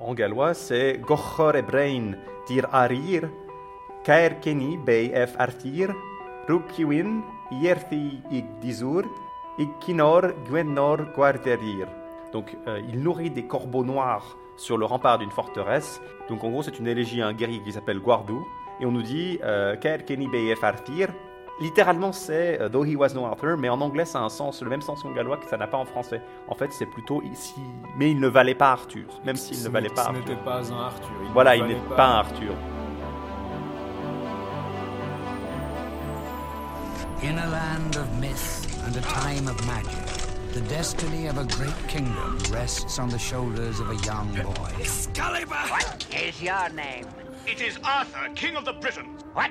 en gallois, c'est Gochor Ebrain dir arir, Kaer Kenny bei F artir, Rukiwin, Yerthi ig disur, ig kinor Gwenor guarderir. Donc euh, il nourrit des corbeaux noirs sur le rempart d'une forteresse. Donc en gros, c'est une élégie à un guerrier qui s'appelle Guardou. Et on nous dit euh, Kaer Kenny bei F artir. Littéralement, c'est euh, Though he was no Arthur, mais en anglais, ça a un sens, le même sens en gallois que ça n'a pas en français. En fait, c'est plutôt ici. Mais il ne valait pas Arthur, même s'il ne valait pas Ce Arthur. n'était pas un Arthur. ne Voilà, il n'est pas un Arthur. In a land of myth and a time of magic, the destiny of a great kingdom rests on the shoulders of a young boy. What is your name? It is Arthur, King of the Britons, What?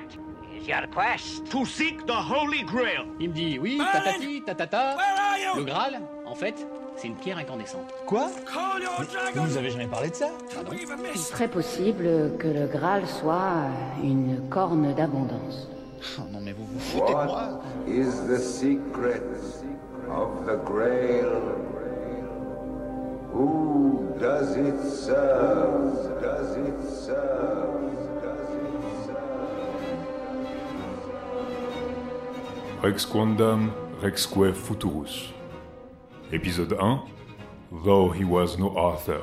Your quest? to seek the Holy Grail. Il me dit oui, tatati, tatata. Le Graal, en fait, c'est une pierre incandescente. Quoi? Vous nous avez jamais parlé de ça? Il très possible que le Graal soit une corne d'abondance. Oh Non mais vous vous foutez de moi What is the secret of the Grail? Who does it serve? Does it serve? Rex Quandam Rexque Futurus. Épisode 1 Though he was no Arthur.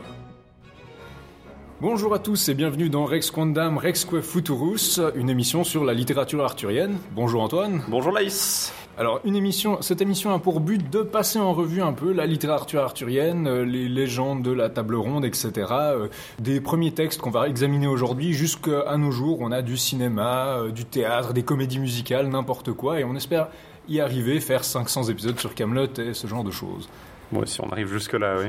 Bonjour à tous et bienvenue dans Rex Quandam Rexque Futurus, une émission sur la littérature arthurienne. Bonjour Antoine. Bonjour Laïs. Alors, une émission, cette émission a pour but de passer en revue un peu la littérature arthurienne, euh, les légendes de la table ronde, etc. euh, Des premiers textes qu'on va examiner aujourd'hui jusqu'à nos jours. On a du cinéma, euh, du théâtre, des comédies musicales, n'importe quoi, et on espère y arriver, faire 500 épisodes sur Camelot et ce genre de choses. Moi, si on arrive jusque-là, oui.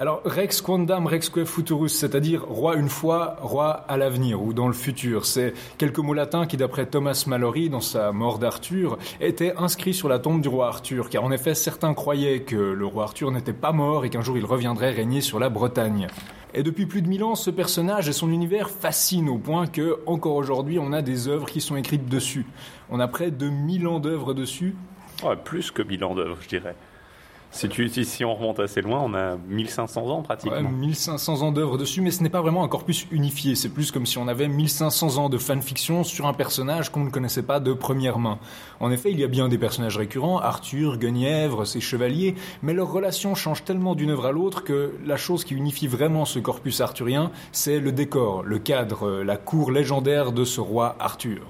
Alors, Rex Quandam Rexque Futurus, c'est-à-dire roi une fois, roi à l'avenir ou dans le futur. C'est quelques mots latins qui, d'après Thomas Mallory, dans sa Mort d'Arthur, étaient inscrits sur la tombe du roi Arthur, car en effet, certains croyaient que le roi Arthur n'était pas mort et qu'un jour il reviendrait régner sur la Bretagne. Et depuis plus de mille ans, ce personnage et son univers fascinent au point que, encore aujourd'hui, on a des œuvres qui sont écrites dessus. On a près de 1000 ans d'œuvres dessus, plus que 1000 ans d'œuvre, je dirais. Si, tu, on remonte assez loin, on a 1500 ans pratiquement. 1500 ans d'œuvres dessus, mais ce n'est pas vraiment un corpus unifié. C'est plus comme si on avait 1500 ans de fanfiction sur un personnage qu'on ne connaissait pas de première main. En effet, il y a bien des personnages récurrents, Arthur, Guenièvre, ses chevaliers, mais leurs relations changent tellement d'une œuvre à l'autre que la chose qui unifie vraiment ce corpus arthurien, c'est le décor, le cadre, la cour légendaire de ce roi Arthur.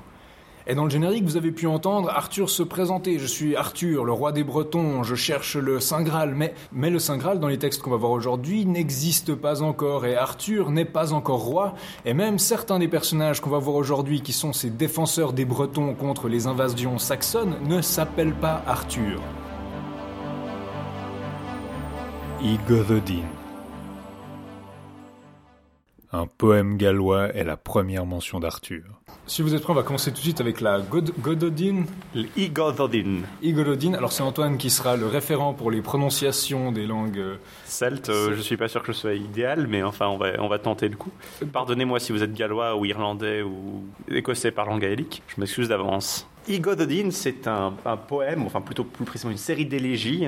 Et dans le générique, vous avez pu entendre Arthur se présenter. Je suis Arthur, le roi des Bretons. Je cherche le Saint Graal. Mais, mais le Saint Graal, dans les textes qu'on va voir aujourd'hui, n'existe pas encore. Et Arthur n'est pas encore roi. Et même certains des personnages qu'on va voir aujourd'hui, qui sont ces défenseurs des Bretons contre les invasions saxonnes, ne s'appellent pas Arthur. Un poème gallois est la première mention d'Arthur. Si vous êtes prêts, on va commencer tout de suite avec la God Gododin. Igododin. Igododin. Alors c'est Antoine qui sera le référent pour les prononciations des langues. euh, Celte, euh, je suis pas sûr que ce soit idéal, mais enfin, on va, on va tenter le coup. Pardonnez-moi si vous êtes gallois ou irlandais ou écossais parlant gaélique, je m'excuse d'avance. Igododin, c'est un, un poème, enfin plutôt plus précisément une série d'élégies,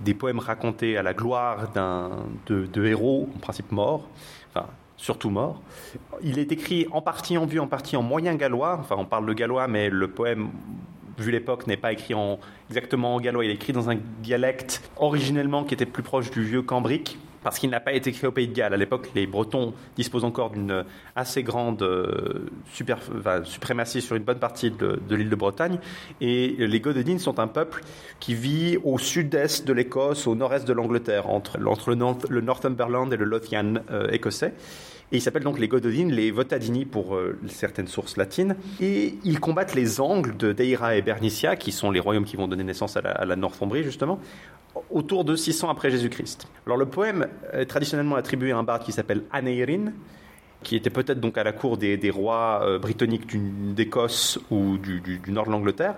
des poèmes racontés à la gloire d'un de, de héros, en principe morts, enfin surtout morts. Il est écrit en partie en vue, en partie en moyen gallois, enfin on parle de gallois, mais le poème vu l'époque, n'est pas écrit en, exactement en gallois. Il est écrit dans un dialecte originellement qui était plus proche du vieux cambrique, parce qu'il n'a pas été écrit au Pays de Galles. À l'époque, les Bretons disposent encore d'une assez grande euh, suprématie sur une bonne partie de, l'île de Bretagne. Et les Gododines sont un peuple qui vit au sud-est de l'Écosse, au nord-est de l'Angleterre, entre, le, le Northumberland et le Lothian euh, écossais. Et ils s'appellent donc les Gododines, les Votadini pour euh, certaines sources latines. Et ils combattent les Angles de Deira et Bernicia, qui sont les royaumes qui vont donner naissance à la, à Northumbrie, justement, autour de 600 après Jésus-Christ. Alors le poème est traditionnellement attribué à un barde qui s'appelle Aneirin, qui était peut-être donc à la cour des, rois euh, britanniques d'Écosse ou du, nord de l'Angleterre.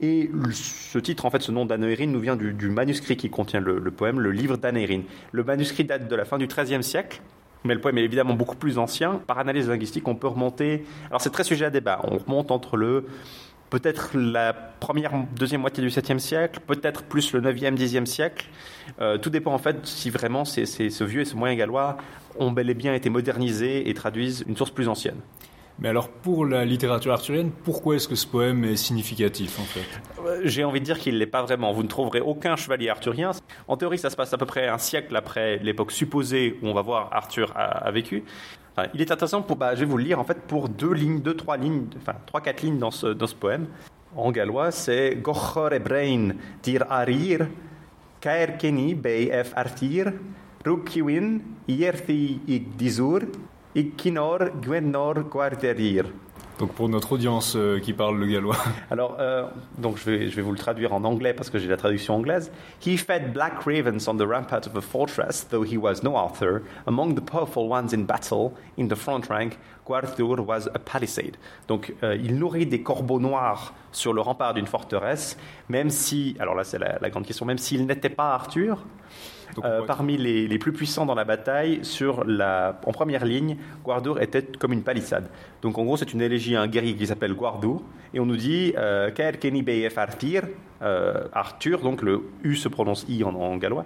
Et ce titre, en fait, ce nom d'Aneirin nous vient du, manuscrit qui contient le, le poème, le livre d'Aneirin. Le manuscrit date de la fin du XIIIe siècle, mais le poème est évidemment beaucoup plus ancien. Par analyse linguistique, on peut remonter. Alors c'est très sujet à débat. On remonte entre le peut-être la première, deuxième moitié du 7e siècle, peut-être plus le 9e, 10e siècle. Euh, tout dépend en fait si vraiment ce vieux et ce moyen gallois ont bel et bien été modernisés et traduisent une source plus ancienne. Mais alors pour la littérature arthurienne, pourquoi est-ce que ce poème est significatif en fait? Euh, J'ai envie de dire qu'il ne l'est pas vraiment. Vous ne trouverez aucun chevalier arthurien. En théorie, ça se passe à peu près un siècle après l'époque supposée où on va voir Arthur a, vécu. il est intéressant pour, bah, je vais vous le lire en fait pour deux lignes, deux, trois lignes, enfin trois, quatre lignes dans ce, dans ce poème. En gallois, c'est Gochor Brain dir arir, artir, Rukiwin, Ierthi ig Ikinor Gwenor Guarderir. Donc pour notre audience euh, qui parle le gallois. Alors, euh, donc je vais, je vais vous le traduire en anglais parce que j'ai la traduction anglaise. He fed black ravens on the rampart of a fortress, though he was no Arthur. Among the powerful ones in battle, in the front rank, Guarthur was a palisade. Donc euh, il nourrit des corbeaux noirs sur le rempart d'une forteresse, même si, alors là c'est la, la grande question, même s'il n'était pas Arthur. Euh, parmi les, plus puissants dans la bataille, sur la, en première ligne, Guardur était comme une palissade. Donc en gros, c'est une élégie à un guerrier qui s'appelle Guardur, et on nous dit euh, Kenny Arthur, euh, Arthur, donc le U se prononce I en gallois,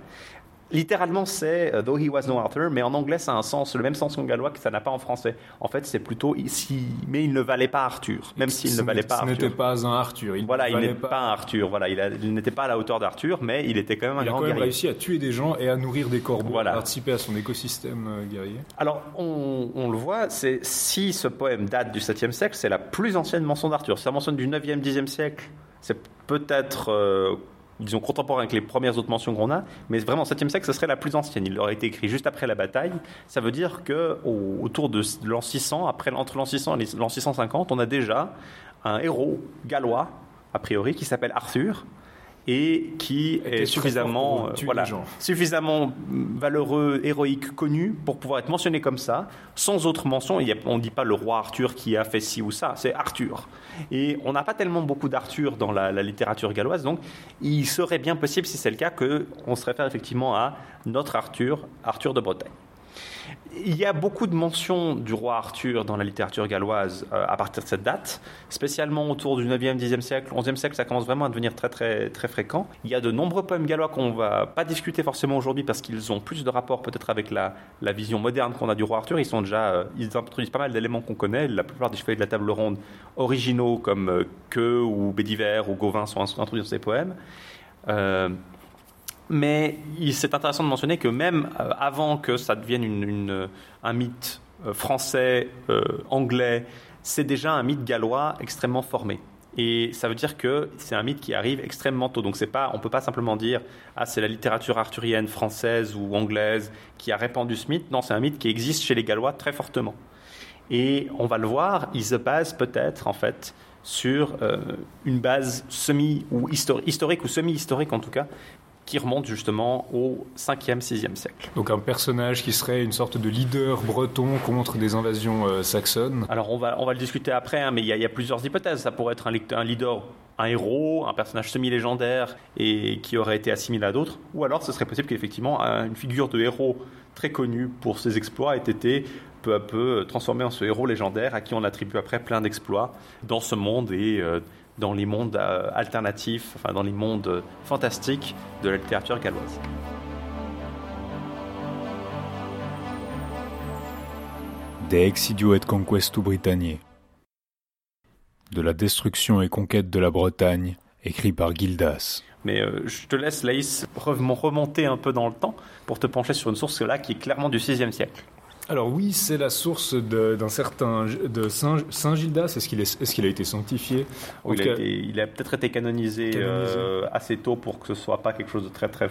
Littéralement, c'est uh, Though he was no Arthur, mais en anglais, ça a un sens, le même sens en gallois que ça n'a pas en français. En fait, c'est plutôt ici, mais il ne valait pas Arthur, même s'il ne valait pas Arthur. Ce n'était pas un Arthur. Il voilà, il n'était pas... un Arthur. Voilà, il, n'était pas à la hauteur d'Arthur, mais il était quand même un grand guerrier. Il a quand même réussi à tuer des gens et à nourrir des corbeaux, à participer à son écosystème euh, guerrier. Alors, on, le voit, c'est si ce poème date du 7e siècle, c'est la plus ancienne mention d'Arthur. Si ça mentionne du 9e, 10e siècle, c'est peut-être euh, disons, contemporain avec les premières autres mentions qu'on a, mais vraiment, 7e siècle, ce serait la plus ancienne. Il aurait été écrit juste après la bataille. Ça veut dire que autour de l'an 600, après, entre l'an 600 et l'an 650, on a déjà un héros gallois, a priori, qui s'appelle Arthur, et qui est suffisamment, euh, voilà, suffisamment valeureux, héroïque, connu pour pouvoir être mentionné comme ça, sans autre mention. on ne dit pas le roi Arthur qui a fait ci ou ça, c'est Arthur. Et on n'a pas tellement beaucoup d'Arthur dans la, la, littérature galloise, donc il serait bien possible, si c'est le cas, qu'on se réfère effectivement à notre Arthur, Arthur de Bretagne. Il y a beaucoup de mentions du roi Arthur dans la littérature galloise euh, à partir de cette date, spécialement autour du 9e, 10e siècle, 11e siècle, ça commence vraiment à devenir très très très fréquent. Il y a de nombreux poèmes gallois qu'on va pas discuter forcément aujourd'hui parce qu'ils ont plus de rapport peut-être avec la, vision moderne qu'on a du roi Arthur. Ils sont déjà, euh, ils introduisent pas mal d'éléments qu'on connaît. La plupart des chevaliers de la table ronde originaux comme euh, Que ou Bédiver ou Gauvin sont introduits dans ces poèmes. Mais c'est intéressant de mentionner que même euh, avant que ça devienne une, un mythe euh, français, euh, anglais, c'est déjà un mythe gallois extrêmement formé. Et ça veut dire que c'est un mythe qui arrive extrêmement tôt. Donc c'est pas, on peut pas simplement dire ah c'est la littérature arthurienne française ou anglaise qui a répandu ce mythe. Non, c'est un mythe qui existe chez les Gallois très fortement. Et on va le voir, il se base peut-être en fait sur une base semi ou historique ou semi-historique en tout cas qui remonte justement au 5e, 6e siècle. Donc un personnage qui serait une sorte de leader breton contre des invasions euh, saxonnes Alors on va, on va le discuter après, hein, mais il y, a plusieurs hypothèses. Ça pourrait être un, un leader, un héros, un personnage semi-légendaire et qui aurait été assimilé à d'autres, ou alors ce serait possible qu'effectivement une figure de héros très connue pour ses exploits ait été peu à peu transformée en ce héros légendaire à qui on attribue après plein d'exploits dans ce monde et euh, dans les mondes euh, alternatifs, enfin dans les mondes euh, fantastiques de la littérature galloise. De et Conquestu Britanniae. De la destruction et conquête de la Bretagne, écrit par Gildas. Mais euh, je te laisse, Laïs, remonter un peu dans le temps pour te pencher sur une source là qui est clairement du VIe siècle. Alors oui, c'est la source d'un certain de Saint, Saint Gildas. Est-ce qu'il est, est, a été sanctifié il, a peut-être été canonisé, euh, assez tôt pour que ce soit pas quelque chose de très très.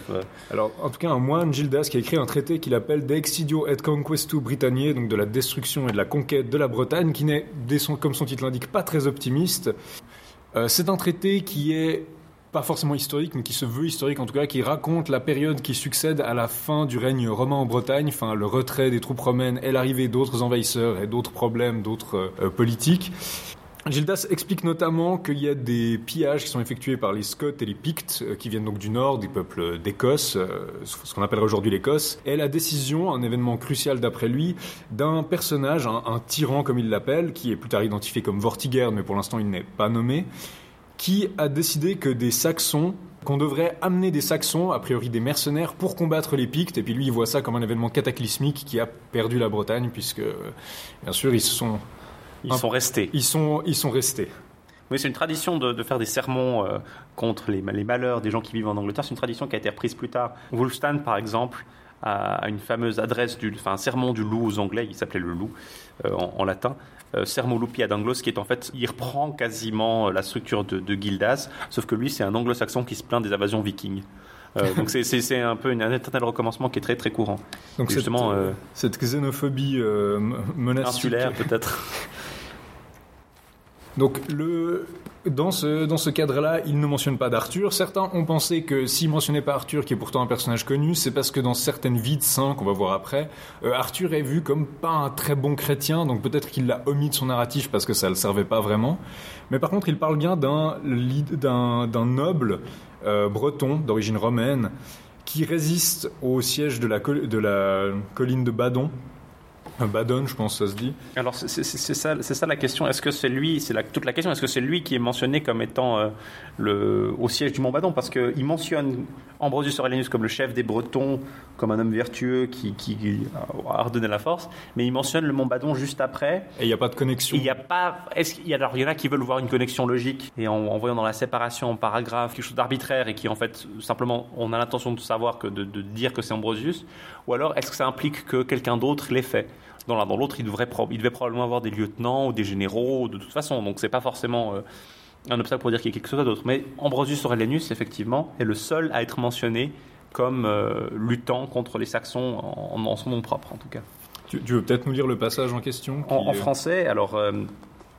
Alors en tout cas, un moine Gildas qui a écrit un traité qu'il appelle De Exidio et Conquestu Britanniae, donc de la destruction et de la conquête de la Bretagne, qui n'est, comme son titre l'indique, pas très optimiste. Euh, c'est un traité qui est pas forcément historique, mais qui se veut historique en tout cas, qui raconte la période qui succède à la fin du règne romain en Bretagne, enfin le retrait des troupes romaines et l'arrivée d'autres envahisseurs et d'autres problèmes, d'autres euh, politiques. Gildas explique notamment qu'il y a des pillages qui sont effectués par les Scots et les Pictes, euh, qui viennent donc du nord, des peuples d'Écosse, euh, ce qu'on appellerait aujourd'hui l'Écosse, et la décision, un événement crucial d'après lui, d'un personnage, un, tyran comme il l'appelle, qui est plus tard identifié comme Vortigern, mais pour l'instant il n'est pas nommé, qui a décidé que des Saxons qu'on devrait amener des Saxons, a priori des mercenaires, pour combattre les Pictes? Et puis lui, il voit ça comme un événement cataclysmique qui a perdu la Bretagne, puisque, bien sûr, ils sont... Ils sont restés. Ils sont, ils sont restés. Oui, c'est une tradition de, de, faire des sermons euh, contre les, les, malheurs des gens qui vivent en Angleterre. C'est une tradition qui a été reprise plus tard. Wulfstan, par exemple, a une fameuse adresse, du, enfin un sermon du loup aux Anglais, il s'appelait le loup euh, en, en, latin. Euh, Sermo Lupi ad Anglos, qui est en fait, il reprend quasiment la structure de, de Gildas, sauf que lui, c'est un anglo-saxon qui se plaint des invasions vikings. Euh, donc c'est un peu une, un éternel recommencement qui est très très courant. Donc justement, cette, euh, cette xénophobie euh, monastique insulaire peut-être. Donc le, dans ce, dans ce cadre-là, il ne mentionne pas d'Arthur. Certains ont pensé que s'il mentionnait pas Arthur, qui est pourtant un personnage connu, c'est parce que dans certaines vies de saints qu'on va voir après, euh, Arthur est vu comme pas un très bon chrétien, donc peut-être qu'il l'a omis de son narratif parce que ça le servait pas vraiment. Mais par contre, il parle bien d'un d'un noble euh, breton d'origine romaine qui résiste au siège de la, de la colline de Badon, Badon, je pense, ça se dit. Alors c'est ça, c'est ça la question. Est-ce que c'est lui, c'est toute la question. Est-ce que c'est lui qui est mentionné comme étant euh, le au siège du Mont Badon? Parce qu'il mentionne Ambrosius Aurelianus comme le chef des Bretons, comme un homme vertueux qui, qui a redonné la force, mais il mentionne le Mont Badon juste après. Et il n'y a pas de connexion. Il n'y a pas. Est-ce qu'il y a alors il y en a qui veulent voir une connexion logique et en, en voyant dans la séparation en paragraphe quelque chose d'arbitraire et qui en fait simplement on a l'intention de savoir que de, de dire que c'est Ambrosius, ou alors est-ce que ça implique que quelqu'un d'autre l'ait fait? Dans l'un dans l'autre, il, devrait il devait probablement avoir des lieutenants ou des généraux de toute façon. Donc c'est pas forcément euh, un obstacle pour dire qu'il y a quelque chose d'autre. Mais Ambrosius Aurelianus, effectivement, est le seul à être mentionné comme euh, luttant contre les Saxons en, en, son nom propre, en tout cas. Tu, tu veux peut-être nous lire le passage en question qui... en, en, français, alors euh,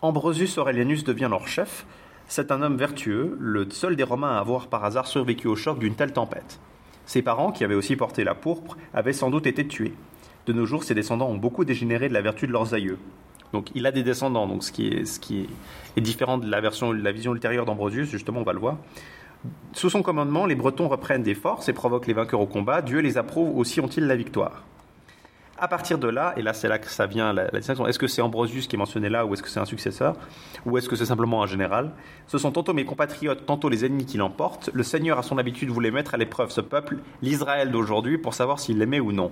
Ambrosius Aurelianus devient leur chef. C'est un homme vertueux, le seul des Romains à avoir par hasard survécu au choc d'une telle tempête. Ses parents, qui avaient aussi porté la pourpre, avaient sans doute été tués. De nos jours, ses descendants ont beaucoup dégénéré de la vertu de leurs aïeux. Donc il a des descendants, donc ce qui est, différent de la, version, la vision ultérieure d'Ambrosius, justement, on va le voir. Sous son commandement, les Bretons reprennent des forces et provoquent les vainqueurs au combat. Dieu les approuve aussi ont-ils la victoire? À partir de là, et là c'est là que ça vient la, distinction, est-ce que c'est Ambrosius qui est mentionné là ou est-ce que c'est un successeur ou est-ce que c'est simplement un général? Ce sont tantôt mes compatriotes, tantôt les ennemis qui l'emportent. Le Seigneur a son habitude voulait mettre à l'épreuve ce peuple, l'Israël d'aujourd'hui, pour savoir s'il l'aimait ou non.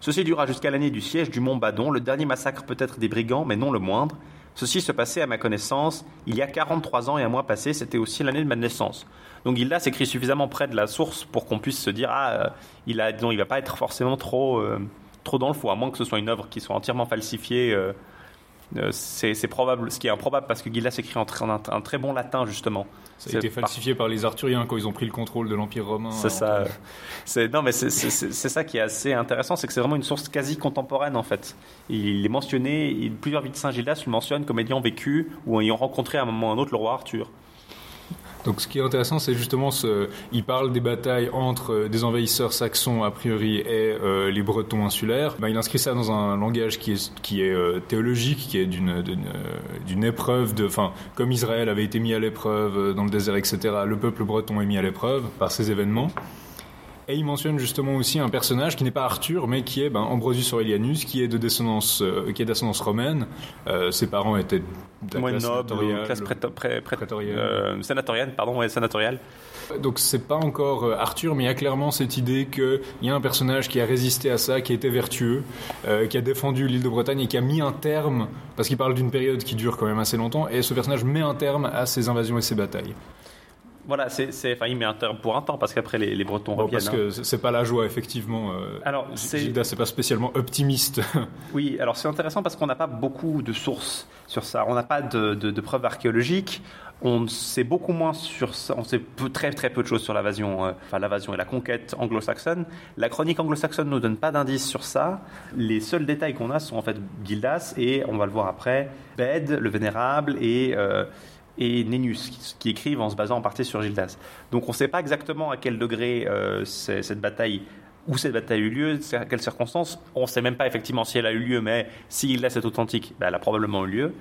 Ceci dura jusqu'à l'année du siège du Mont Badon, le dernier massacre peut-être des brigands, mais non le moindre. Ceci se passait, à ma connaissance, il y a 43 ans et un mois passé, c'était aussi l'année de ma naissance. Donc Gildas s'écrit suffisamment près de la source pour qu'on puisse se dire, ah, euh, il a, il va pas être forcément trop, euh, trop dans le faux, à moins que ce soit une œuvre qui soit entièrement falsifiée. Euh, c'est probable, ce qui est improbable parce que Gildas écrit en, un, un, très bon latin justement. Ça a été falsifié par... par... les Arthuriens quand ils ont pris le contrôle de l'Empire romain. C'est ça. C'est non mais c'est ça qui est assez intéressant, c'est que c'est vraiment une source quasi contemporaine en fait. Il est mentionné, il, plusieurs vies de Saint Gildas le mentionnent comme ayant vécu ou ayant rencontré à un moment ou à un autre le roi Arthur. Donc ce qui est intéressant, c'est justement ce. Il parle des batailles entre des envahisseurs saxons a priori et euh, les Bretons insulaires. Ben, il inscrit ça dans un langage qui est qui est euh, théologique, qui est d'une d'une épreuve de. Enfin, comme Israël avait été mis à l'épreuve dans le désert, etc. Le peuple breton est mis à l'épreuve par ces événements. Et il mentionne justement aussi un personnage qui n'est pas Arthur, mais qui est ben, Ambrosius Aurelianus, qui est de descendance, euh, qui est d'ascendance romaine. Euh, ses parents étaient de la classe noble, classe préto, pré, pré, euh, sénatorienne, pardon, ouais, sénatoriale. Donc c'est pas encore Arthur, mais il y a clairement cette idée qu'il y a un personnage qui a résisté à ça, qui a été vertueux, euh, qui a défendu l'île de Bretagne et qui a mis un terme, parce qu'il parle d'une période qui dure quand même assez longtemps, et ce personnage met un terme à ses invasions et ses batailles. Voilà, c'est, enfin, il met un terme pour un temps parce qu'après les, les, Bretons bon, reviennent. Parce que c'est pas la joie, effectivement. Euh, alors, c'est... Gildas, c'est pas spécialement optimiste. oui, alors c'est intéressant parce qu'on n'a pas beaucoup de sources sur ça. On n'a pas de, de, de, preuves archéologiques. On sait beaucoup moins sur ça. On sait peu, très très peu de choses sur l'invasion, euh, enfin l'invasion et la conquête anglo-saxonne. La chronique anglo-saxonne nous donne pas d'indices sur ça. Les seuls détails qu'on a sont en fait Gildas et on va le voir après, Bed, le vénérable et euh, et Nenus, qui, écrivent en se basant en partie sur Gildas. Donc on ne sait pas exactement à quel degré euh, cette bataille, où cette bataille a eu lieu, à quelles circonstances. On ne sait même pas effectivement si elle a eu lieu, mais si Gildas est authentique, ben, elle a probablement eu lieu.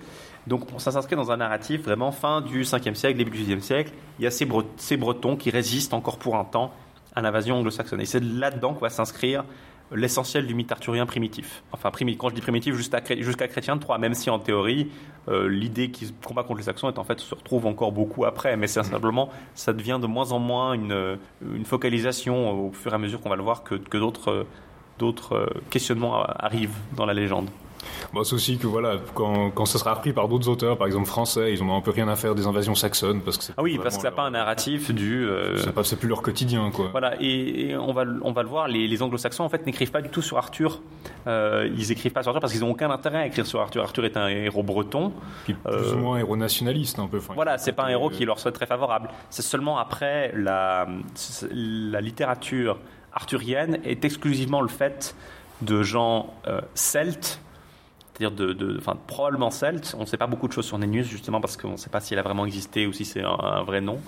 Donc ça s'inscrit dans un narratif vraiment fin du 5e siècle, début du 6e siècle. Il y a ces Bretons qui résistent encore pour un temps à l'invasion anglo-saxonne. Et c'est là-dedans qu'on va s'inscrire l'essentiel du mythe arthurien primitif. Enfin, primi- quand je dis primitif, jusqu'à Chrétien de Troyes, même si en théorie, euh, l'idée se combat contre les Saxons est en fait se retrouve encore beaucoup après, mais c'est simplement, ça devient de moins en moins une, une focalisation au fur et à mesure qu'on va le voir que, que d'autres euh, euh, questionnements arrivent dans la légende. Bon, c'est aussi que voilà, quand, quand ça sera repris par d'autres auteurs, par exemple français, ils ont un peu rien à faire des invasions saxonnes parce que c'est Ah oui, parce que ça n'a pas un narratif du... euh, c'est plus leur quotidien quoi. Voilà, et, et on, va, le- on va le voir, les, les anglo-saxons en fait n'écrivent pas du tout sur Arthur. Euh, ils écrivent pas sur Arthur parce qu'ils n'ont aucun intérêt à écrire sur Arthur. Arthur est un héros breton. Puis plus Euh, ou moins héros nationaliste un peu. Enfin, Voilà, c'est pas un héros euh, qui leur soit très favorable. C'est seulement après la, la littérature arthurienne est exclusivement le fait de gens euh, celtes, c'est-à-dire de, de- enfin, probablement celtes. On ne sait pas beaucoup de choses sur Nennius justement parce qu'on ne sait pas s'il a vraiment existé ou si c'est un, vrai nom.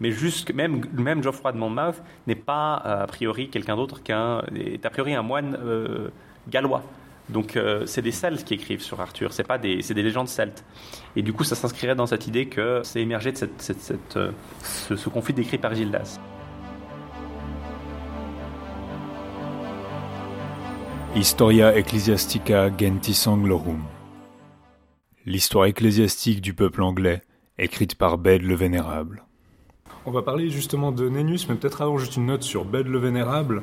Mais jusque même même Geoffroy de Monmouth n'est pas euh, a priori quelqu'un d'autre qu'un est a priori un moine euh, gallois. Donc euh, c'est des Celtes qui écrivent sur Arthur, c'est pas des c'est des légendes celtes. Et du coup ça s'inscrirait dans cette idée que c'est émergé de cette, cette- cette, ce, ce conflit décrit par Gildas. Historia Ecclesiastica Gentis Anglorum. L'histoire ecclésiastique du peuple anglais, écrite par Bède le Vénérable. On va parler justement de Nennius, mais peut-être avant juste une note sur Bède le Vénérable,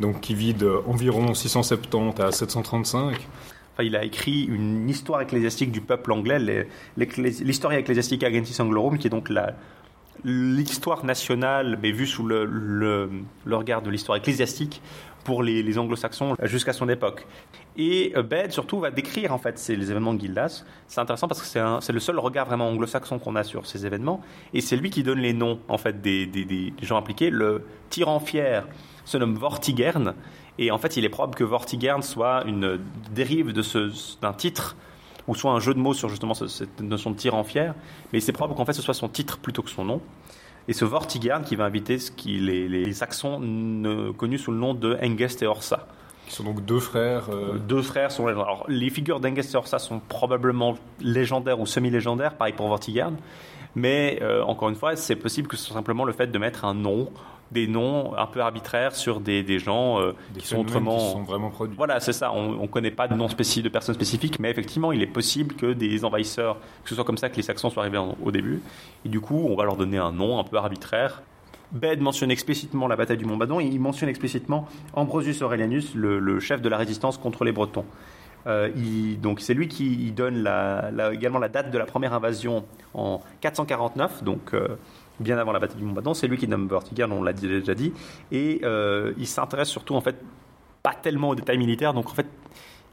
donc qui vit de environ 670 à 735. Enfin, il a écrit une histoire ecclésiastique du peuple anglais, l'Historia Ecclesiastica Gentis Anglorum, qui est donc la l'histoire nationale, mais vue sous le, regard de l'histoire ecclésiastique pour les, anglo-saxons jusqu'à son époque. Et euh, Bede, surtout, va décrire en fait les événements de Gildas. C'est intéressant parce que c'est le seul regard vraiment anglo-saxon qu'on a sur ces événements. Et c'est lui qui donne les noms en fait des, des- gens impliqués. Le tyran fier se nomme Vortigern. Et en fait, il est probable que Vortigern soit une dérive d'un titre ou soit un jeu de mots sur justement ce- cette notion de tyran fier, mais c'est probable qu'en fait ce soit son titre plutôt que son nom. Et ce Vortigern qui va inviter ce qui, les, les Saxons ne- connus sous le nom de Hengest et Horsa. Qui sont donc deux frères. euh, Deux frères sont légendaires. Alors, les figures d'Hengest et Horsa sont probablement légendaires ou semi-légendaires, pareil pour Vortigern. Mais euh, encore une fois, c'est possible que ce soit simplement le fait de mettre un nom, des noms un peu arbitraires sur des, des gens euh, des qui sont autrement. qui sont vraiment produits. Voilà, c'est ça. On ne connaît pas de nom spécifique de personnes spécifiques, mais effectivement, il est possible que des envahisseurs, que ce soit comme ça que les Saxons soient arrivés en- au début. Et du coup, on va leur donner un nom un peu arbitraire. Bede mentionne explicitement la bataille du Mont Badon et il mentionne explicitement Ambrosius Aurelianus, le, le chef de la résistance contre les Bretons. Euh, il- donc c'est lui qui donne la- la- également la date de la première invasion en 449, donc euh, bien avant la bataille du Mont Badon. C'est lui qui nomme Vortigern, on l'a déjà dit, et euh, il s'intéresse surtout en fait pas tellement aux détails militaires, donc en fait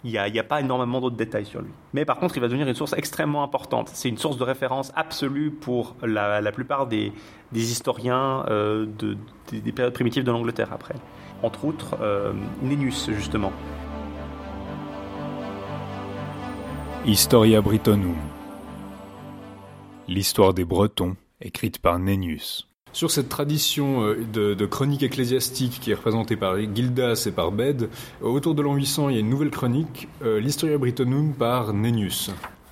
il n'y a, pas énormément d'autres détails sur lui. Mais par contre, il va devenir une source extrêmement importante. C'est une source de référence absolue pour la, plupart des, historiens euh, de- des, des périodes primitives de l'Angleterre après. Entre autres, euh, justement. Historia Britonum. L'histoire des Bretons, écrite par Nennius. Sur cette tradition euh, de, de chronique ecclésiastique qui est représentée par Gildas et par Bède, euh, autour de l'an 800, il y a une nouvelle chronique, euh, l'Historia Britonum par Nennius.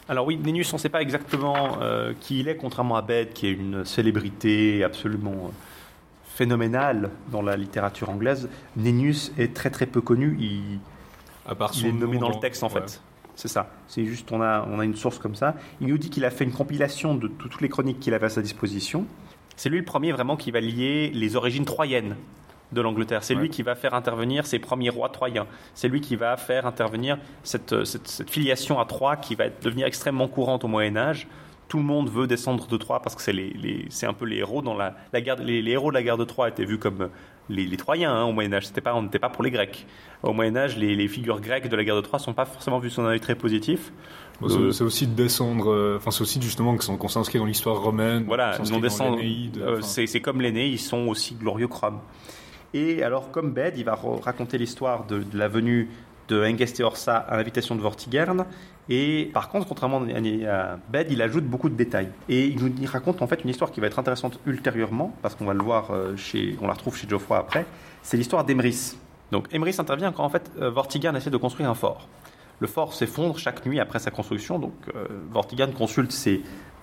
Alors oui, Nennius, on ne sait pas exactement euh, qui il est, contrairement à Bede, qui est une célébrité absolument phénoménale dans la littérature anglaise. Nennius est très très peu connu. Il, À part il son est nommé nom dans le texte en ouais. fait. C'est ça. C'est juste, on a, on a une source comme ça. Il nous dit qu'il a fait une compilation de tout- toutes les chroniques qu'il avait à sa disposition. C'est lui le premier vraiment qui va lier les origines troyennes de l'Angleterre. C'est Ouais. lui qui va faire intervenir ses premiers rois troyens. C'est lui qui va faire intervenir cette, cette, cette filiation à Troie qui va devenir extrêmement courante au Moyen Âge. Tout le monde veut descendre de Troie parce que c'est les, les- c'est un peu les héros dans la, la guerre. Les, les héros de la guerre de Troie étaient vus comme les, les Troyens hein, au Moyen Âge. C'était pas, on n'était pas pour les Grecs. Au Moyen Âge, les, les figures grecques de la guerre de Troie sont pas forcément vues sous un œil très positif. Bon, Euh, c'est aussi de descendre, euh, enfin c'est aussi justement qu'on s'inscrit dans l'histoire romaine, Voilà, dans descend- euh, c'est comme l'aîné, ils sont aussi glorieux crânes. Et alors, comme Bede, il va ra- raconter l'histoire de, de la venue de Hengest et Horsa à l'invitation de Vortigern. Et par contre, contrairement à Bede, il ajoute beaucoup de détails. Et il nous raconte en fait une histoire qui va être intéressante ultérieurement, parce qu'on va le voir chez, on la retrouve chez Geoffroy après. C'est l'histoire d'Emrys. Donc Emrys intervient quand en fait euh, Vortigern essaie de construire un fort. Le fort s'effondre chaque nuit après sa construction, donc euh, consulte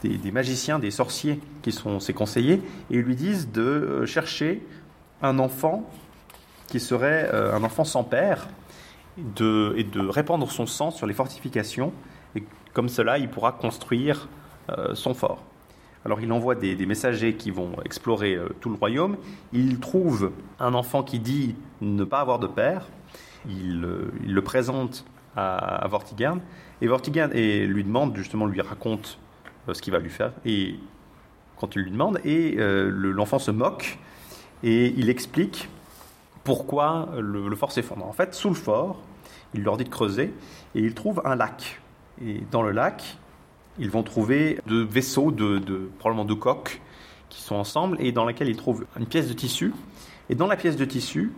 des, magiciens, des sorciers qui sont ses conseillers, et ils lui disent de euh, chercher un enfant qui serait euh, un enfant sans père et de répandre son sang sur les fortifications. Et comme cela, il pourra construire son fort. Alors il envoie des, messagers qui vont explorer euh, tout le royaume. Il trouve un enfant qui dit ne pas avoir de père. Il, euh, il le présente à, Vortigern. Et Vortigern lui demande, justement, lui raconte euh, ce qu'il va lui faire. Et quand il lui demande, et le- l'enfant se moque et il explique pourquoi le, le fort s'effondre. En fait, sous le fort, il leur dit de creuser et ils trouvent un lac. Et dans le lac, ils vont trouver deux vaisseaux, probablement deux coques, qui sont ensemble et dans laquelle ils trouvent une pièce de tissu. Et dans la pièce de tissu,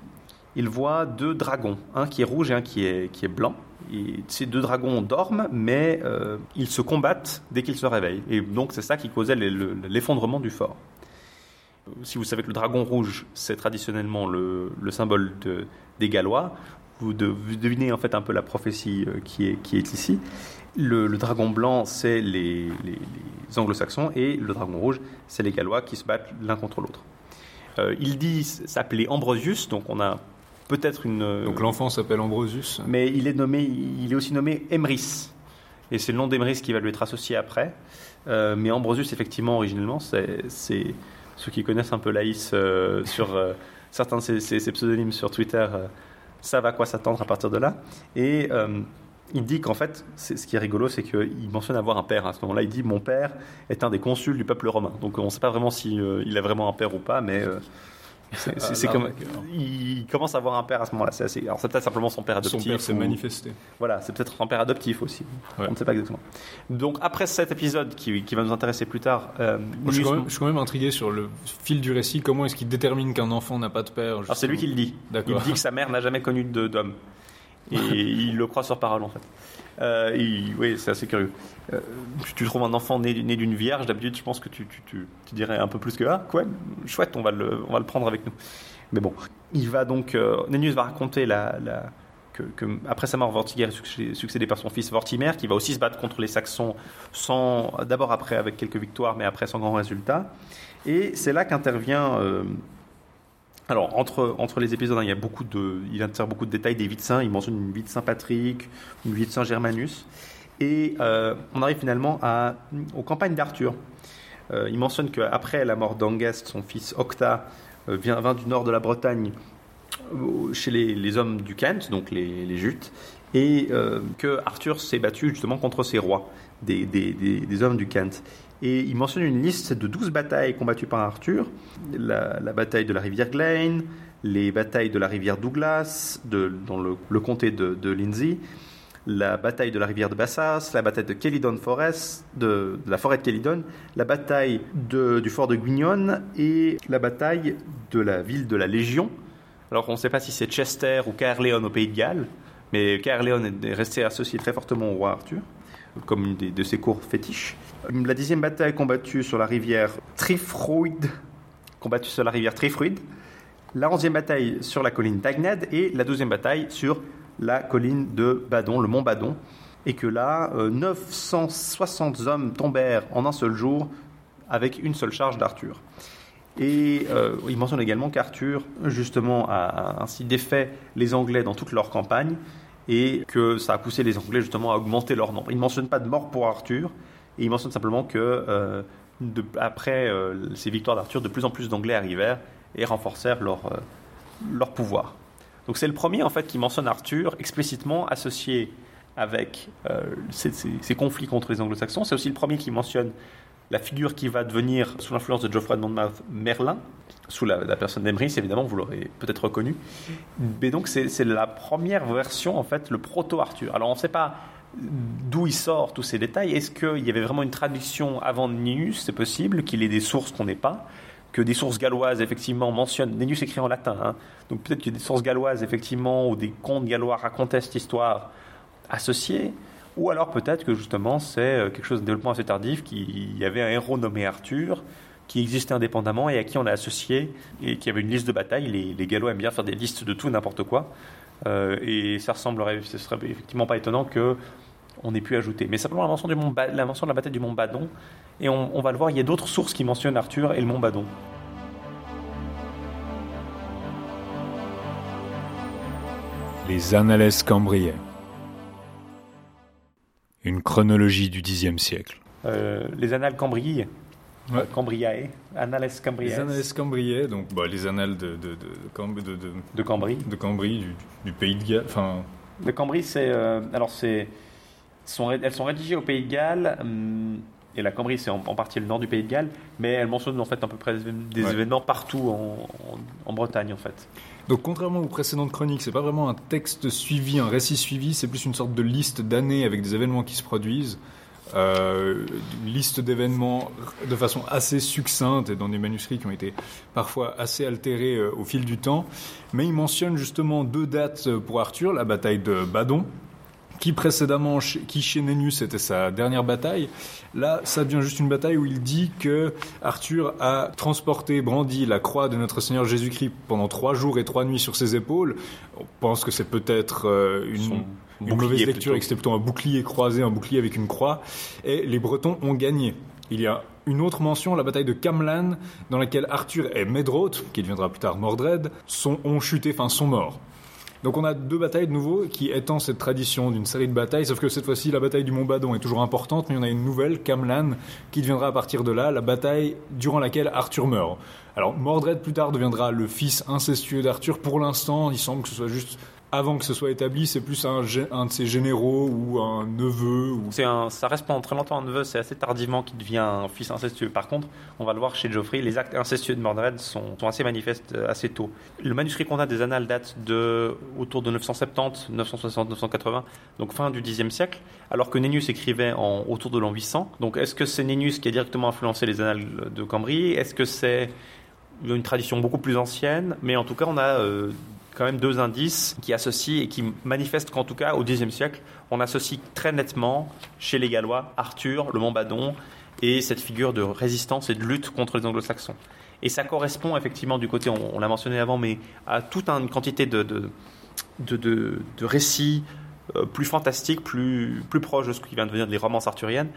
ils voient deux dragons, un qui est rouge et un qui est, qui est blanc. Et ces deux dragons dorment, mais euh, ils se combattent dès qu'ils se réveillent. Et donc c'est ça qui causait le- le- l'effondrement du fort. Si vous savez que le dragon rouge, c'est traditionnellement le, le symbole de- des Gallois, vous, vous devinez en fait un peu la prophétie euh, qui est, qui est ici. Le, le dragon blanc, c'est les, les- les anglo-saxons, et le dragon rouge, c'est les Gallois qui se battent l'un contre l'autre. Euh, il dit s'appeler Ambrosius, donc on a peut-être une. Donc l'enfant s'appelle Ambrosius. Mais il est nommé, il est aussi nommé Emrys, et c'est le nom d'Emrys qui va lui être associé après. Euh, mais Ambrosius, effectivement, originellement, c'est ceux qui connaissent un peu Laïs euh, sur euh, certains de ses, ses- ses pseudonymes sur Twitter euh, savent à quoi s'attendre à partir de là. Et euh, il dit qu'en fait, c'est- ce qui est rigolo, c'est qu'il mentionne avoir un père. À ce moment-là, il dit Mon père est un des consuls du peuple romain. Donc on ne sait pas vraiment si euh, il a vraiment un père ou pas, mais. euh, c'est- Ah, comme, il commence à avoir un père à ce moment-là. C'est assez- Alors c'est peut-être simplement son père Son adoptif. père s'est manifesté. Voilà, c'est peut-être son père adoptif aussi. On ne sait pas exactement. Donc après cet épisode qui, qui va nous intéresser plus tard, euh, je, suis quand même, je suis quand même intrigué sur le fil du récit. Comment est-ce qu'il détermine qu'un enfant n'a pas de père Alors c'est lui qui le dit. Il dit que sa mère n'a jamais connu de- d'homme. Et il le croit sur parole en fait. Euh, oui, c'est assez curieux. Euh, tu, trouves un enfant né, d'une vierge, d'habitude je pense que tu, dirais un peu plus que ah quoi, chouette, on va le, prendre avec nous. Mais bon, il va donc, euh, va raconter la, que, après sa mort, Vortiger est succé- succédé par son fils Vortimer, qui va aussi se battre contre les Saxons, d'abord après avec quelques victoires, mais après sans grand résultat. Et c'est là qu'intervient euh, alors, entre, entre les épisodes, hein, il y a beaucoup de, il insère beaucoup de détails des vies de saints. Il mentionne une vie de Saint Patrick, une vie de Saint Germanus. Et euh, on arrive finalement à, aux campagnes d'Arthur. Euh, il mentionne qu'après la mort d'Angest, son fils Octa euh, vient, vint du nord de la Bretagne chez les, les hommes du Kent, donc les, les Jutes, et euh, que Arthur s'est battu justement contre ces rois, des, hommes du Kent. Et il mentionne une liste de 12 batailles combattues par Arthur, la, bataille de la rivière Glane, les batailles de la rivière Douglas, dans le, comté de, de Lindsey, la bataille de la rivière de Bassas, la bataille de Kelidon Forest, de, la forêt de Kelidon, la bataille du fort de Guignon et la bataille de la ville de la Légion. Alors on ne sait pas si c'est Chester ou Caerleon au pays de Galles, mais Caerleon est resté associé très fortement au roi Arthur, comme une de ses cours fétiches. La dixième bataille combattue sur la rivière Trifruid, combattue sur la rivière la onzième bataille sur la colline d'Agnad et la douzième bataille sur la colline de Badon, le mont Badon, et que là, euh, 960 hommes tombèrent en un seul jour avec une seule charge d'Arthur. Et euh, il mentionne également qu'Arthur, justement, a ainsi défait les Anglais dans toute leur campagne et que ça a poussé les Anglais justement à augmenter leur nombre. Il ne mentionne pas de mort pour Arthur, et il mentionne simplement que euh, après euh, ces victoires d'Arthur, de plus en plus d'Anglais arrivèrent et renforcèrent leur, euh, leur pouvoir. Donc c'est le premier en fait qui mentionne Arthur explicitement associé avec ces conflits contre les Anglo-Saxons. C'est aussi le premier qui mentionne la figure qui va devenir, sous l'influence de Geoffroy de Monmouth, Merlin, sous la, personne d'Emrys, évidemment, vous l'aurez peut-être reconnu. Mais donc, c'est la première version, en fait, le proto-Arthur. Alors, on ne sait pas d'où il sort tous ces détails. Est-ce qu'il y avait vraiment une traduction avant Ninus? C'est possible qu'il ait des sources qu'on n'ait pas que des sources galloises, effectivement, mentionnent. Nennius écrit en latin, hein. donc peut-être que des sources galloises, effectivement, ou des contes gallois racontaient cette histoire associée. Ou alors peut-être que justement c'est euh, quelque chose de développement assez tardif, qu'il y avait un héros nommé Arthur qui existait indépendamment et à qui on a associé et qui avait une liste de batailles. Les, les Gallois aiment bien faire des listes de tout n'importe quoi. Euh, et ça ressemblerait, ce serait effectivement pas étonnant que on ait pu ajouter. Mais simplement la mention, du mont mention de la bataille du Mont Badon, et on, on va le voir, il y a d'autres sources qui mentionnent Arthur et le Mont Badon. Les Annales Cambriae. Une chronologie du Xe siècle. Euh, les Annales Cambriae. Ouais. Cambriae. Annales Cambriae. Les Annales Cambriae, donc bah, les annales de, de, de, de, de, De Cambrie. de Cambrie, du, du pays de Galles. Enfin, De Cambrie, c'est. euh, alors, c'est. sont elles sont rédigées au Pays de Galles. hum, et la Cambrie, c'est en, en partie le nord du Pays de Galles. Mais elles mentionnent en fait à peu près des Ouais. événements partout en, en- en Bretagne, en fait. Donc contrairement aux précédentes chroniques, c'est pas vraiment un texte suivi, un récit suivi, c'est plus une sorte de liste d'années avec des événements qui se produisent. Euh, liste d'événements de façon assez succincte et dans des manuscrits qui ont été parfois assez altérés euh, au fil du temps. Mais il mentionne justement deux dates pour Arthur, la bataille de Badon, qui précédemment, qui chez Nennius était sa dernière bataille. Là, ça devient juste une bataille où il dit que Arthur a transporté, brandi la croix de notre Seigneur Jésus-Christ pendant trois jours et trois nuits sur ses épaules. On pense que c'est peut-être euh, une, Son une bouclier mauvaise lecture plutôt. et que c'était plutôt un bouclier croisé, un bouclier avec une croix. Et les Bretons ont gagné. Il y a une autre mention, la bataille de Camlan, dans laquelle Arthur et Medroth, qui deviendra plus tard Mordred, sont, ont chuté, enfin sont morts. Donc on a deux batailles de nouveau qui étendent cette tradition d'une série de batailles, sauf que cette fois-ci la bataille du Mont Badon est toujours importante, mais on a une nouvelle, Camlan, qui deviendra à partir de là la bataille durant laquelle Arthur meurt. Alors Mordred plus tard deviendra le fils incestueux d'Arthur. Pour l'instant, il semble que ce soit juste avant que ce soit établi, c'est plus un, de ses généraux ou un neveu. Ça reste pendant très longtemps un neveu, c'est assez tardivement qu'il devient un fils incestueux. Par contre, on va le voir chez Geoffrey, les actes incestueux de Mordred sont, sont assez manifestes euh, assez tôt. Le manuscrit qu'on a des annales date de autour de 970, 960, 980, donc fin du Xe siècle, alors que Nennius écrivait en, autour de l'an 800. Donc est-ce que c'est Nennius qui a directement influencé les annales de Cambrie? Est-ce que c'est une tradition beaucoup plus ancienne? Mais en tout cas, on a euh, quand même deux indices qui associent et qui manifestent qu'en tout cas, au Xe siècle, on associe très nettement chez les Gallois Arthur, le Mont Badon et cette figure de résistance et de lutte contre les Anglo-Saxons. Et ça correspond effectivement du côté, on, l'a mentionné avant, mais à toute une quantité de, de, de, récits plus fantastiques, plus, plus proches de ce qui vient de devenir des romances arthuriennes,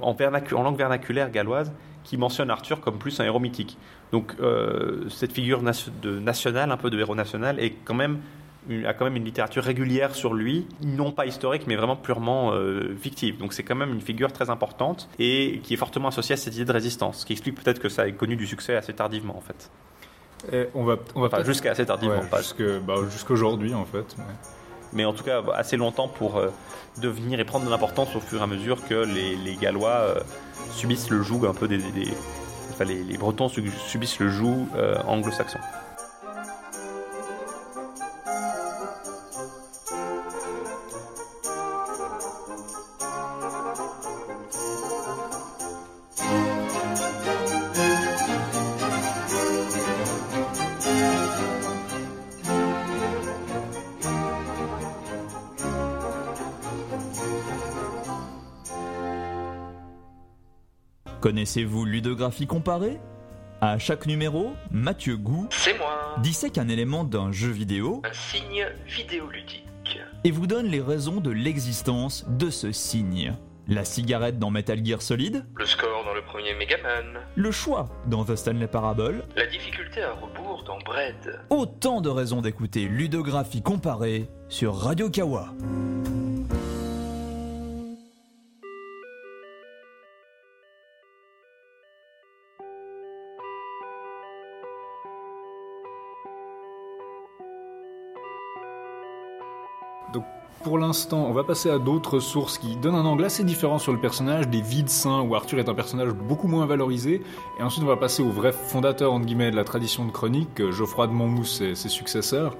en, langue vernaculaire galloise, qui mentionne Arthur comme plus un héros mythique. Donc euh, cette figure nation- de nationale, un peu de héros national, est quand même a quand même une littérature régulière sur lui, non pas historique, mais vraiment purement euh, fictive. Donc c'est quand même une figure très importante et qui est fortement associée à cette idée de résistance, ce qui explique peut-être que ça ait connu du succès assez tardivement en fait. Et on va, on va Enfin, jusqu'à assez tardivement, Ouais, pas- bah, jusqu'aujourd'hui en fait. Mais en tout cas assez longtemps pour euh, devenir et prendre de l'importance au fur et à mesure que les, Gallois euh, subissent le joug un peu des, enfin, les, Bretons su- subissent le joug euh, anglo-saxon. Connaissez-vous ludographie comparée? À chaque numéro, Mathieu Gou C'est moi. dissèque un élément d'un jeu vidéo Un signe vidéoludique. et vous donne les raisons de l'existence de ce signe. La cigarette dans Metal Gear Solid, Le score dans le premier Megaman. le choix dans The Stanley Parable, La difficulté à rebours dans Bread. autant de raisons d'écouter ludographie comparée sur Radio Kawa. Pour l'instant, on va passer à d'autres sources qui donnent un angle assez différent sur le personnage, des vides saints où Arthur est un personnage beaucoup moins valorisé, et ensuite on va passer au vrai fondateur entre guillemets de la tradition de chronique, euh, Geoffroy de Monmouth et ses successeurs.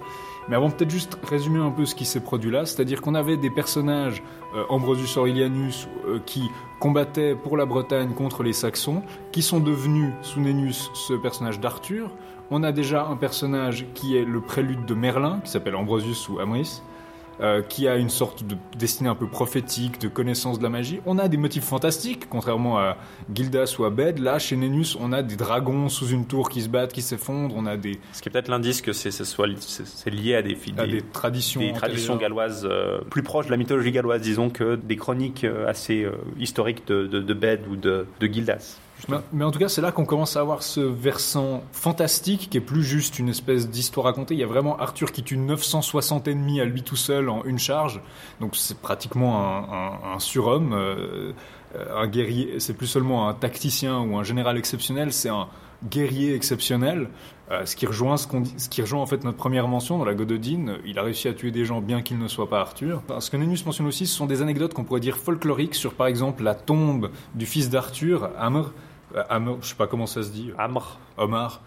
Mais avant peut-être juste résumer un peu ce qui s'est produit là, c'est-à-dire qu'on avait des personnages, euh, Ambrosius Aurelianus, euh, qui combattaient pour la Bretagne contre les Saxons, qui sont devenus sous Nennius ce personnage d'Arthur. On a déjà un personnage qui est le prélude de Merlin, qui s'appelle Ambrosius ou Amris, euh, qui a une sorte de destinée un peu prophétique, de connaissance de la magie. On a des motifs fantastiques, contrairement à Gildas ou à Bed. Là, chez Nennius, on a des dragons sous une tour qui se battent, qui s'effondrent. On a des, Ce qui est peut-être l'indice que c'est, ce soit, c'est, c'est lié à des, fi- à des traditions, des galloises euh, plus proches de la mythologie galloise, disons, que des chroniques euh, assez euh, historiques de, de, de Bede ou de, de Gildas. Mais, en tout cas, c'est là qu'on commence à avoir ce versant fantastique qui est plus juste une espèce d'histoire racontée. Il y a vraiment Arthur qui tue 960 ennemis à lui tout seul en une charge. Donc c'est pratiquement un, surhomme. euh, un guerrier, c'est plus seulement un tacticien ou un général exceptionnel, c'est un guerrier exceptionnel. Euh, ce qui rejoint ce, qui rejoint en fait notre première mention dans la Gododine. Il a réussi à tuer des gens bien qu'il ne soit pas Arthur. Enfin, ce que Nenus mentionne aussi, ce sont des anecdotes qu'on pourrait dire folkloriques sur par exemple la tombe du fils d'Arthur, Amr. Amr, je sais pas comment ça se dit. Amr. Omar.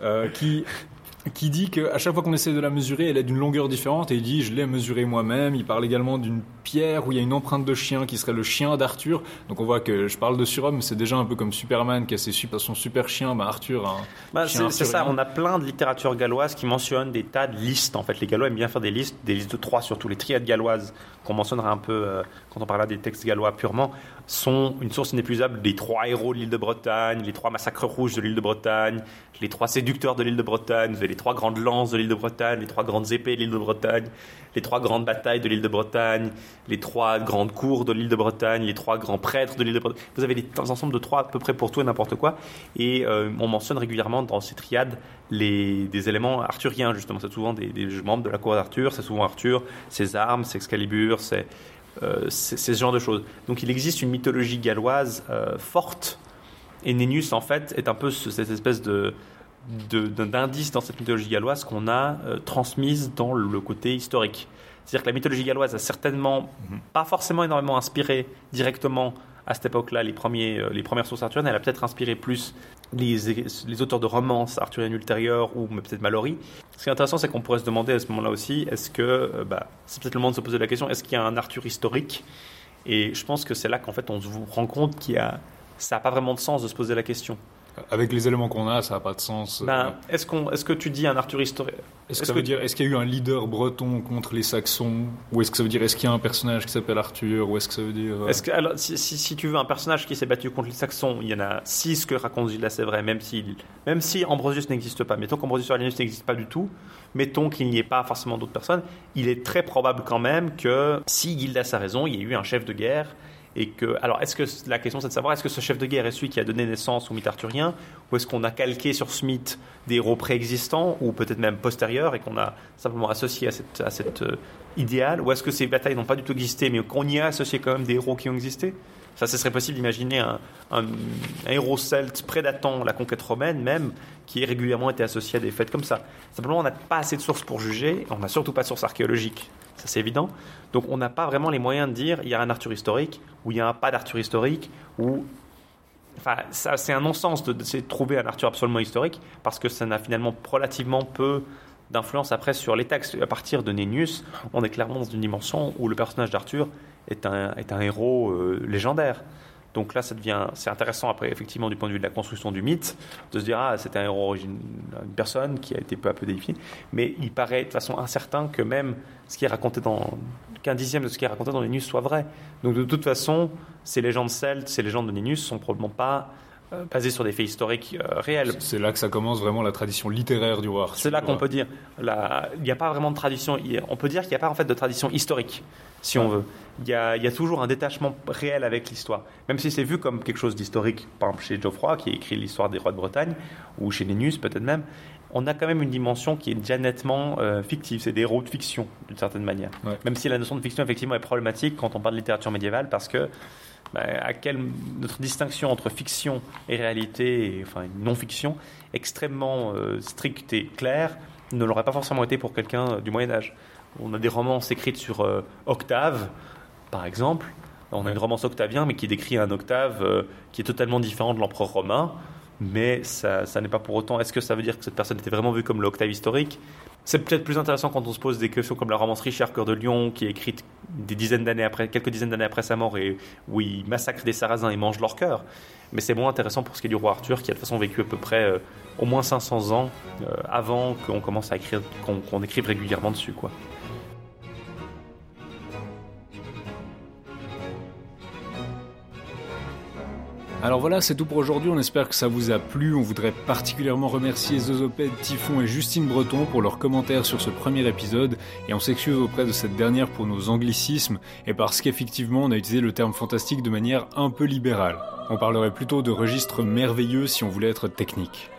euh, qui qui dit qu'à chaque fois qu'on essaie de la mesurer, elle est d'une longueur différente et il dit je l'ai mesurée moi-même. Il parle également d'une pierre où il y a une empreinte de chien qui serait le chien d'Arthur. Donc on voit que je parle de surhomme, c'est déjà un peu comme Superman qui a ses super- son super chien, bah Arthur un Bah, c'est ça, on a plein de littérature galloise qui mentionne des tas de listes. En fait, les Gallois aiment bien faire des listes, des listes de trois surtout. Les triades galloises, qu'on mentionnera un peu euh, quand on parlera des textes gallois purement, sont une source inépuisable des trois héros de l'île de Bretagne, les trois massacres rouges de l'île de Bretagne, les trois séducteurs de l'île de Bretagne, les trois grandes lances de l'île de Bretagne, les trois grandes épées de l'île de Bretagne, les trois grandes batailles de l'île de Bretagne, les trois grandes cours de l'île de Bretagne, les trois grands prêtres de l'île de Bretagne. Vous avez des un ensemble de trois à peu près pour tout et n'importe quoi. Et euh, on mentionne régulièrement dans ces triades les, des éléments arthuriens, justement. C'est souvent des, membres de la cour d'Arthur, c'est souvent Arthur, ses armes, ses Excalibur, c'est euh, c'est- c'est ce genre de choses. Donc il existe une mythologie galloise euh, forte. Et Nenus, en fait, est un peu ce- cette espèce de de- d'un- d'indice dans cette mythologie galloise qu'on a euh, transmise dans le côté historique. C'est-à-dire que la mythologie galloise a certainement pas forcément énormément inspiré directement à cette époque-là les, premiers, euh, les premières sources arthuriennes. Elle a peut-être inspiré plus les, les auteurs de romances arthuriennes ultérieures ou peut-être Mallory. Ce qui est intéressant, c'est qu'on pourrait se demander à ce moment-là aussi, est-ce que, euh, bah, c'est peut-être le moment de se poser la question, est-ce qu'il y a un Arthur historique? Et je pense que c'est là qu'en fait on se rend compte qu'il y a, ça n'a pas vraiment de sens de se poser la question. Avec les éléments qu'on a, ça n'a pas de sens. Ben, est-ce qu'on, est-ce que tu dis un Arthur historique Est-ce que ça veut dire, est-ce qu'il y a eu un leader breton contre les Saxons? Ou est-ce que ça veut dire, est-ce qu'il y a un personnage qui s'appelle Arthur? Ou est-ce que ça veut dire. euh, Est-ce que, alors, si, si, si tu veux un personnage qui s'est battu contre les Saxons, il y en a six que raconte Gildas, c'est vrai, même si, même si Ambrosius n'existe pas. Mettons qu'Ambrosius Aurelianus n'existe pas du tout. Mettons qu'il n'y ait pas forcément d'autres personnes. Il est très probable quand même que si Gildas a raison, il y a eu un chef de guerre. Et alors, est-ce que la question c'est de savoir est-ce que ce chef de guerre est celui qui a donné naissance au mythe arthurien, ou est-ce qu'on a calqué sur ce mythe des héros préexistants, ou peut-être même postérieurs, et qu'on a simplement associé à cette, à cette euh, idéal, ou est-ce que ces batailles n'ont pas du tout existé, mais qu'on y a associé quand même des héros qui ont existé? Ça, ce serait possible d'imaginer un, un- un héros celte prédatant la conquête romaine même, qui régulièrement été associé à des fêtes comme ça. Simplement, on n'a pas assez de sources pour juger, on n'a surtout pas de sources archéologiques, ça c'est évident. Donc on n'a pas vraiment les moyens de dire il y a un Arthur historique, ou il n'y a pas d'Arthur historique, ou... Enfin, ça, c'est un non-sens de trouver un Arthur absolument historique, parce que ça n'a finalement relativement peu d'influence après sur les textes. À partir de Nennius, on est clairement dans une dimension où le personnage d'Arthur est un, est un héros euh, légendaire. Donc là, ça devient, c'est intéressant après, effectivement, du point de vue de la construction du mythe, de se dire, ah, c'est un héros, une personne qui a été peu à peu définie. Mais il paraît de façon incertain que même ce qui est raconté dans, qu'un dixième de ce qui est raconté dans Nennius soit vrai. Donc de toute façon, ces légendes celtes, ces légendes de Nennius sont probablement pas euh, basées sur des faits historiques euh, réels. C'est là que ça commence vraiment la tradition littéraire du roi Arthur. C'est là qu'on peut dire, la- il n'y a pas vraiment de tradition. On peut dire qu'il n'y a pas en fait de tradition historique, si on veut. Il y, a, il y a toujours un détachement réel avec l'histoire, même si c'est vu comme quelque chose d'historique. Par exemple, chez Geoffroy, qui a écrit l'histoire des rois de Bretagne, ou chez Nennius peut-être même, on a quand même une dimension qui est déjà nettement euh, fictive. C'est des héros de fiction, d'une certaine manière. Même si la notion de fiction effectivement est problématique quand on parle de littérature médiévale, parce que bah, à quelle notre distinction entre fiction et réalité, et, enfin non-fiction, extrêmement euh, stricte et claire, ne l'aurait pas forcément été pour quelqu'un euh, du Moyen Âge. On a des romances écrites sur euh, Octave, par exemple. On a une romance Octavien, mais qui décrit un Octave euh, qui est totalement différent de l'empereur romain. Mais ça, n'est pas pour autant. Est-ce que ça veut dire que cette personne était vraiment vue comme l'Octave historique? C'est peut-être plus intéressant quand on se pose des questions comme la romance Richard Cœur de Lion, qui est écrite des dizaines d'années après, quelques dizaines d'années après sa mort, et où il massacre des Sarrasins et mange leur cœur. Mais c'est moins intéressant pour ce qui est du roi Arthur, qui a de toute façon vécu à peu près euh, au moins 500 ans euh, avant qu'on commence à écrire, qu'on écrive régulièrement dessus, quoi. Alors voilà, c'est tout pour aujourd'hui, on espère que ça vous a plu. On voudrait particulièrement remercier Zozoped, Typhon et Justine Breton pour leurs commentaires sur ce premier épisode, et on s'excuse auprès de cette dernière pour nos anglicismes, et parce qu'effectivement on a utilisé le terme fantastique de manière un peu libérale. On parlerait plutôt de registre merveilleux si on voulait être technique.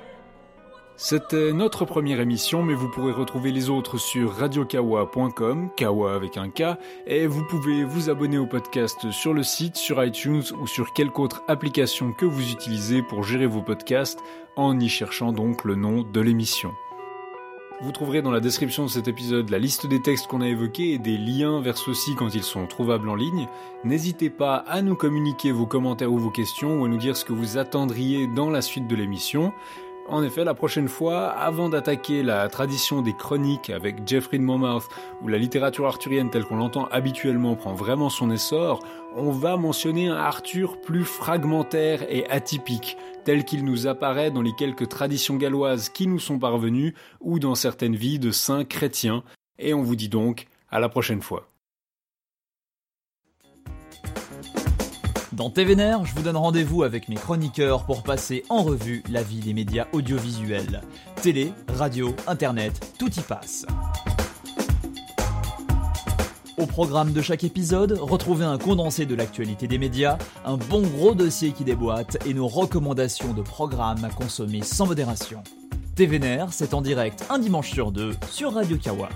C'était notre première émission, mais vous pourrez retrouver les autres sur radiokawa.com, kawa avec un K, et vous pouvez vous abonner au podcast sur le site, sur iTunes ou sur quelque autre application que vous utilisez pour gérer vos podcasts en y cherchant donc le nom de l'émission. Vous trouverez dans la description de cet épisode la liste des textes qu'on a évoqués et des liens vers ceux-ci quand ils sont trouvables en ligne. N'hésitez pas à nous communiquer vos commentaires ou vos questions ou à nous dire ce que vous attendriez dans la suite de l'émission. En effet, la prochaine fois, avant d'attaquer la tradition des chroniques avec Jeffrey de Monmouth, où la littérature arthurienne telle qu'on l'entend habituellement prend vraiment son essor, on va mentionner un Arthur plus fragmentaire et atypique, tel qu'il nous apparaît dans les quelques traditions galloises qui nous sont parvenues, ou dans certaines vies de saints chrétiens, et on vous dit donc à la prochaine fois. Dans TVNR, je vous donne rendez-vous avec mes chroniqueurs pour passer en revue la vie des médias audiovisuels. Télé, radio, internet, tout y passe. Au programme de chaque épisode, retrouvez un condensé de l'actualité des médias, un bon gros dossier qui déboîte et nos recommandations de programmes à consommer sans modération. TVNR, c'est en direct un dimanche sur deux sur Radio Kawa.